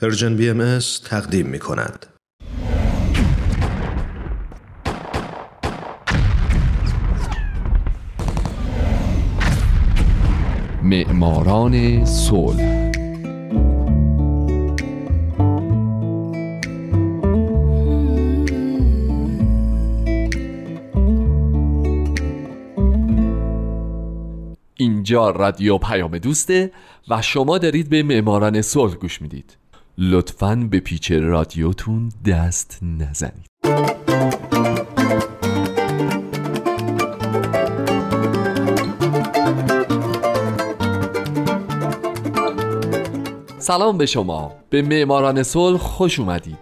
پرژن بی ام تقدیم می کند. معماران صلح اینجا رادیو پیام دوسته و شما دارید به معماران صلح گوش می‌دید لطفا به پیچ رادیوتون دست نزنید. سلام به شما. به معماران صلح خوش اومدید.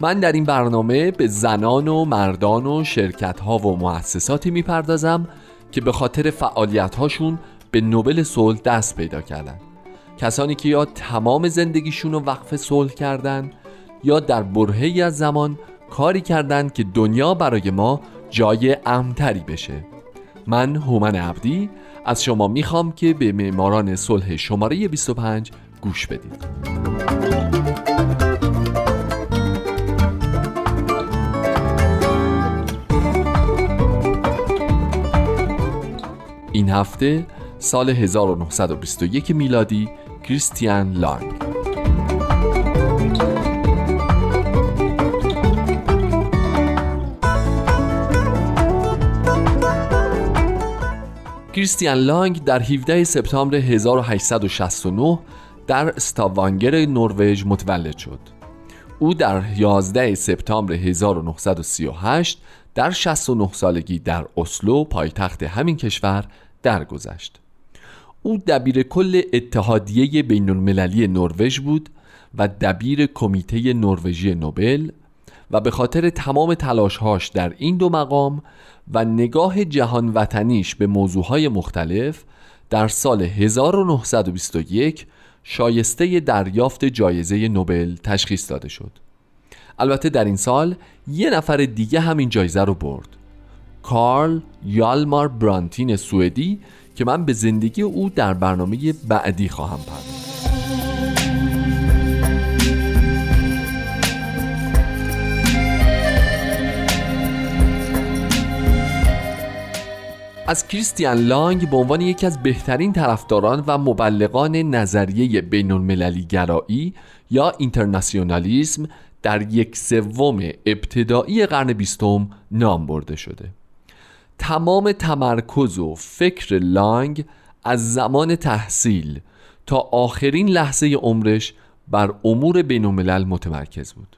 من در این برنامه به زنان و مردان و شرکت ها و مؤسساتی می‌پردازم که به خاطر فعالیت هاشون به نوبل صلح دست پیدا کردن. کسانی که یا تمام زندگیشون رو وقف صلح کردن یا در برهی از زمان کاری کردند که دنیا برای ما جای امتری بشه. من هومن عبدی از شما می‌خوام که به معماران صلح شماره 25 گوش بدید. این هفته سال 1921 میلادی کریستیان لانگ. کریستیان لانگ در 17 سپتامبر 1869 در استاوانگر نروژ متولد شد. او در 11 سپتامبر 1938 در 69 سالگی در اسلو پایتخت همین کشور درگذشت. او دبیر کل اتحادیه بین المللی نروژ بود و دبیر کمیته نروژی نوبل و به خاطر تمام تلاشهاش در این دو مقام و نگاه جهان وطنیش به موضوعهای مختلف در سال 1921 شایسته دریافت جایزه نوبل تشخیص داده شد. البته در این سال یه نفر دیگه همین جایزه رو برد. کارل یالمار برانتین سوئدی که من به زندگی او در برنامه بعدی خواهم پرداخت. از کریستیان لانگ به عنوان یکی از بهترین طرفداران و مبلغان نظریه بین المللی گرایی یا اینترناسیونالیسم در یک سوم ابتدایی قرن بیستم نام برده شده. تمام تمرکز و فکر لانگ از زمان تحصیل تا آخرین لحظه عمرش بر امور بین متمرکز بود.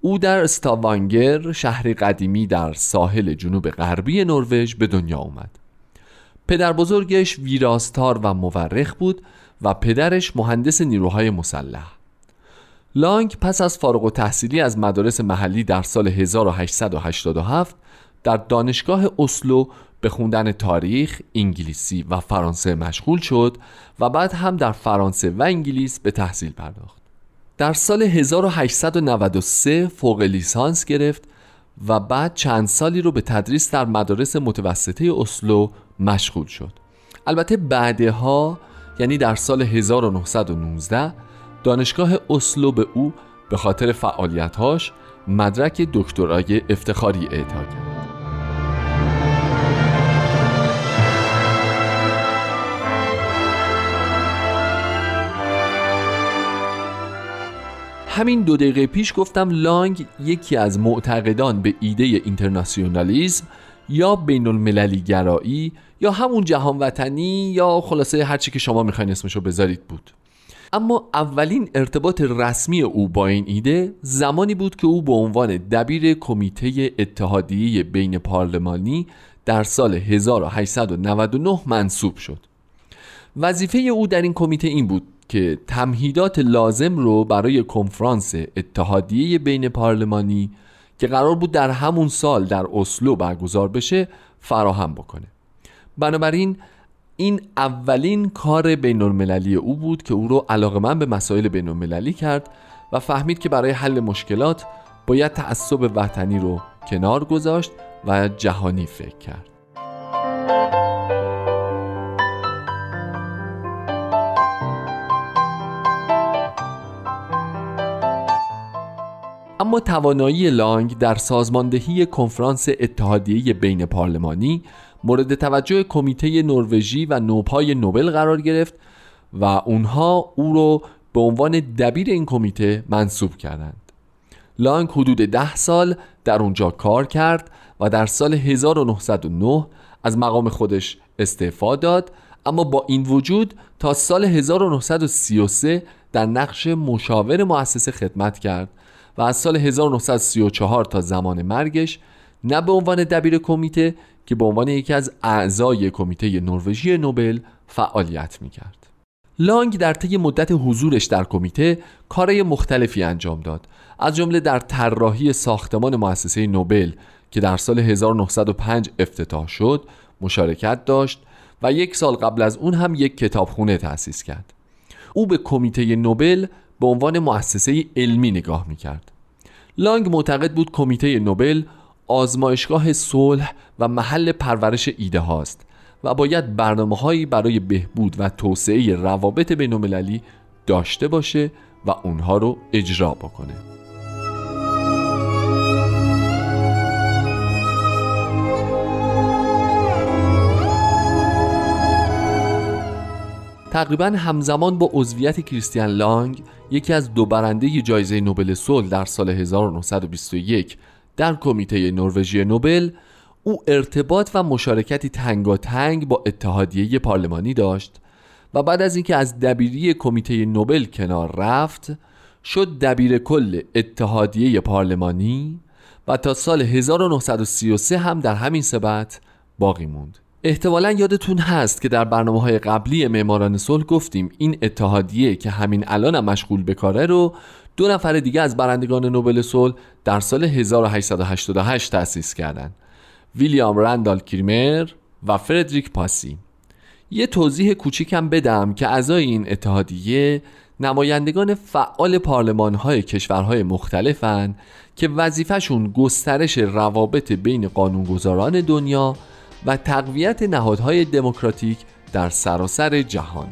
او در استاوانگر شهر قدیمی در ساحل جنوب غربی نروژ به دنیا آمد پدر بزرگش ویراستار و مورخ بود و پدرش مهندس نیروهای مسلح. لانگ پس از فارغ و تحصیلی از مدارس محلی در سال 1887 در دانشگاه اسلو به خوندن تاریخ، انگلیسی و فرانسه مشغول شد و بعد هم در فرانسه و انگلیس به تحصیل پرداخت. در سال 1893 فوق لیسانس گرفت و بعد چند سالی رو به تدریس در مدارس متوسطه اسلو مشغول شد. البته بعدها یعنی در سال 1919 دانشگاه اسلو به او به خاطر فعالیتهاش مدرک دکترای افتخاری اعطا کرد. همین دو دقیقه پیش گفتم لانگ یکی از معتقدان به ایده اینترناسیونالیسم یا بین المللی گرایی یا همون جهان وطنی یا خلاصه هرچی که شما می‌خواین اسمشو بذارید بود. اما اولین ارتباط رسمی او با این ایده زمانی بود که او به عنوان دبیر کمیته اتحادیه بین پارلمانی در سال 1899 منصوب شد. وظیفه او در این کمیته این بود که تمهیدات لازم رو برای کنفرانس اتحادیه بین پارلمانی که قرار بود در همون سال در اسلو برگزار بشه فراهم بکنه. بنابراین این اولین کار بین المللی او بود که او رو علاقه من به مسائل بین المللی کرد و فهمید که برای حل مشکلات باید تعصب وطنی رو کنار گذاشت و جهانی فکر کرد. اما توانایی لانگ در سازماندهی کنفرانس اتحادیه بین پارلمانی مورد توجه کمیته نروژی و نوپای نوبل قرار گرفت و اونها او رو به عنوان دبیر این کمیته منصوب کردند. لانگ حدود ده سال در اونجا کار کرد و در سال 1909 از مقام خودش استعفا داد اما با این وجود تا سال 1933 در نقش مشاور مؤسسه خدمت کرد. و از سال 1934 تا زمان مرگش نه به عنوان دبیر کمیته که به عنوان یکی از اعضای کمیته نروژی نوبل فعالیت می‌کرد. لانگ در طی مدت حضورش در کمیته کارهای مختلفی انجام داد. از جمله در طراحی ساختمان مؤسسه نوبل که در سال 1905 افتتاح شد مشارکت داشت و یک سال قبل از اون هم یک کتابخونه تأسیس کرد. او به کمیته نوبل به عنوان مؤسسه علمی نگاه می‌کرد. لانگ معتقد بود کمیته نوبل آزمایشگاه صلح و محل پرورش ایده هاست و باید برنامه هایی برای بهبود و توسعه روابط بین داشته باشه و اونها رو اجرا بکنه. تقریبا همزمان با عضویت کریستیان لانگ یکی از دو برنده جایزه نوبل صلح در سال 1921 در کمیته نروژی نوبل او ارتباط و مشارکتی تنگاتنگ با اتحادیه پارلمانی داشت و بعد از اینکه از دبیری کمیته نوبل کنار رفت شد دبیر کل اتحادیه پارلمانی و تا سال 1933 هم در همین سبت باقی موند. احتمالا یادتون هست که در برنامه های قبلی معماران صلح گفتیم این اتحادیه که همین الان هم مشغول به کاره رو دو نفر دیگه از برندگان نوبل صلح در سال 1888 تأسیس کردند. ویلیام رندال کریمر و فردریک پاسی. یه توضیح کوچیکم بدم که اعضای این اتحادیه نمایندگان فعال پارلمان های کشورهای مختلفن که وظیفهشون گسترش روابط بین قانونگذاران دنیا و تقویت نهادهای دموکراتیک در سراسر جهان.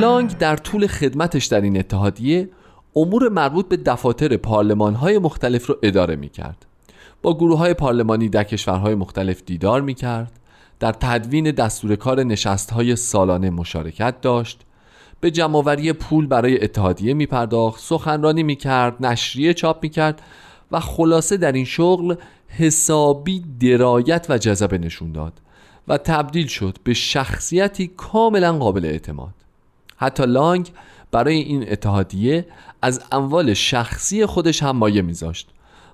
لانگ در طول خدمتش در این اتحادیه امور مربوط به دفاتر پارلمان های مختلف رو اداره می کرد با گروه های پارلمانی در کشورهای مختلف دیدار می کرد در تدوین دستور کار نشست های سالانه مشارکت داشت. به جمعآوری پول برای اتحادیه می پرداخت سخنرانی می کرد نشریه چاپ می کرد و خلاصه در این شغل حسابی درایت و جذبه نشون داد و تبدیل شد به شخصیتی کاملا قابل اعتماد. حتی لانگ برای این اتحادیه از اموال شخصی خودش هم مایه میذاشت.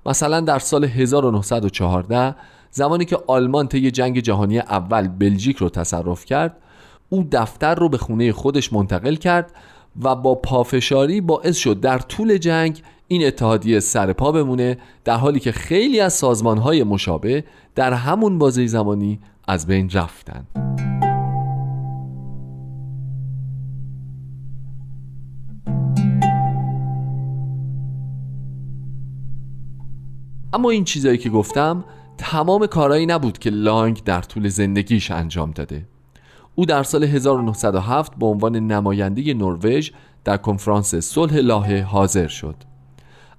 مثلا در سال 1914 زمانی که آلمان طی جنگ جهانی اول بلژیک رو تصرف کرد او دفتر رو به خونه خودش منتقل کرد و با پافشاری باعث شد در طول جنگ این اتحادیه سر پا بمونه در حالی که خیلی از سازمانهای مشابه در همون بازه زمانی از بین رفتن. اما این چیزایی که گفتم تمام کارهایی نبود که لانگ در طول زندگیش انجام داده. او در سال 1907 به عنوان نماینده نروژ در کنفرانس صلح لاهه حاضر شد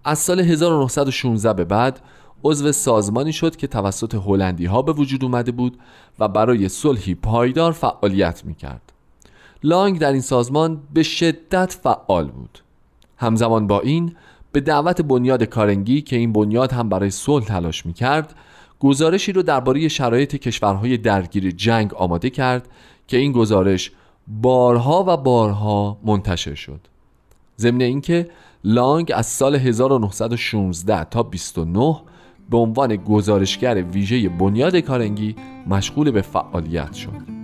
از سال 1916 به بعد عضو سازمانی شد که توسط هلندی ها به وجود اومده بود و برای صلحی پایدار فعالیت می کرد. لانگ در این سازمان به شدت فعال بود. همزمان با این به دعوت بنیاد کارنگی که این بنیاد هم برای صلح تلاش می کرد گزارشی رو درباره شرایط کشورهای درگیر جنگ آماده کرد که این گزارش بارها و بارها منتشر شد. ضمن اینکه لانگ از سال 1916 تا 29 به عنوان گزارشگر ویژه بنیاد کارنگی مشغول به فعالیت شد.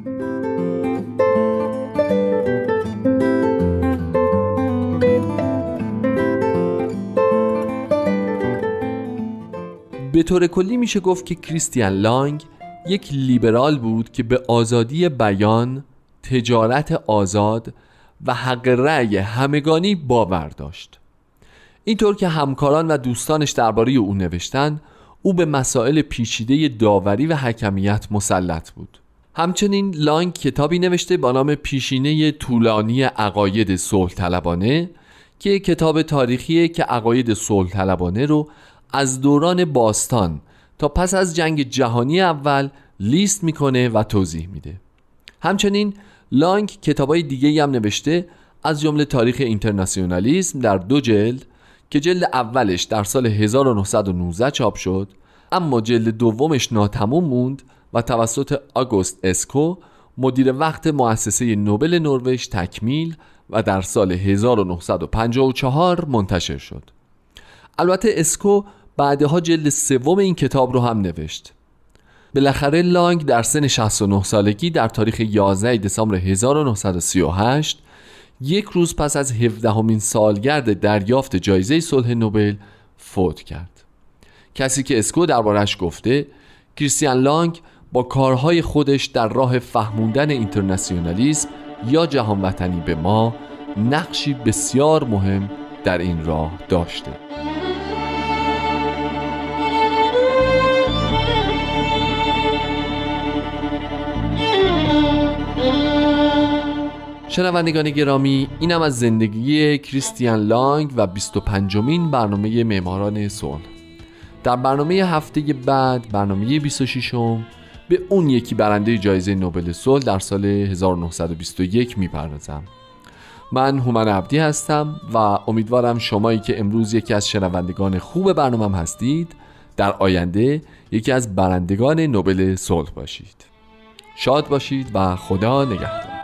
به طور کلی میشه گفت که کریستیان لانگ یک لیبرال بود که به آزادی بیان، تجارت آزاد و حق رأی همگانی باور داشت. اینطور که همکاران و دوستانش درباره او نوشتن او به مسائل پیچیده داوری و حکمیت مسلط بود. همچنین لانگ کتابی نوشته با نام پیشینه طولانی عقاید صلح طلبانه که کتاب تاریخیه که عقاید صلح طلبانه رو از دوران باستان تا پس از جنگ جهانی اول لیست می‌کنه و توضیح میده. همچنین لانگ کتابای دیگه هم نوشته از جمله تاریخ اینترناسیونالیسم در دو جلد که جلد اولش در سال 1919 چاپ شد اما جلد دومش ناتموم موند و توسط آگوست اسکو مدیر وقت مؤسسه نوبل نروژ تکمیل و در سال 1954 منتشر شد. البته اسکو بعدها جلد سوم این کتاب رو هم نوشت. بالاخره لانگ در سن 69 سالگی در تاریخ 11 دسامبر 1938 یک روز پس از 17 همین سالگرد دریافت جایزه صلح نوبل فوت کرد. کسی که اسکو دربارش گفته کریستیان لانگ با کارهای خودش در راه فهموندن اینترنسیونالیسم یا جهان وطنی به ما نقشی بسیار مهم در این راه داشته. شنوندگان گرامی اینم از زندگی کریستیان لانگ و 25 مین برنامه معماران صلح. در برنامه هفته بعد برنامه 26 م به اون یکی برنده جایزه نوبل صلح در سال 1921 می‌پردازم. من هومن عبدی هستم و امیدوارم شمایی که امروز یکی از شنوندگان خوب برنامه هستید در آینده یکی از برندگان نوبل صلح باشید. شاد باشید و خدا نگهدار.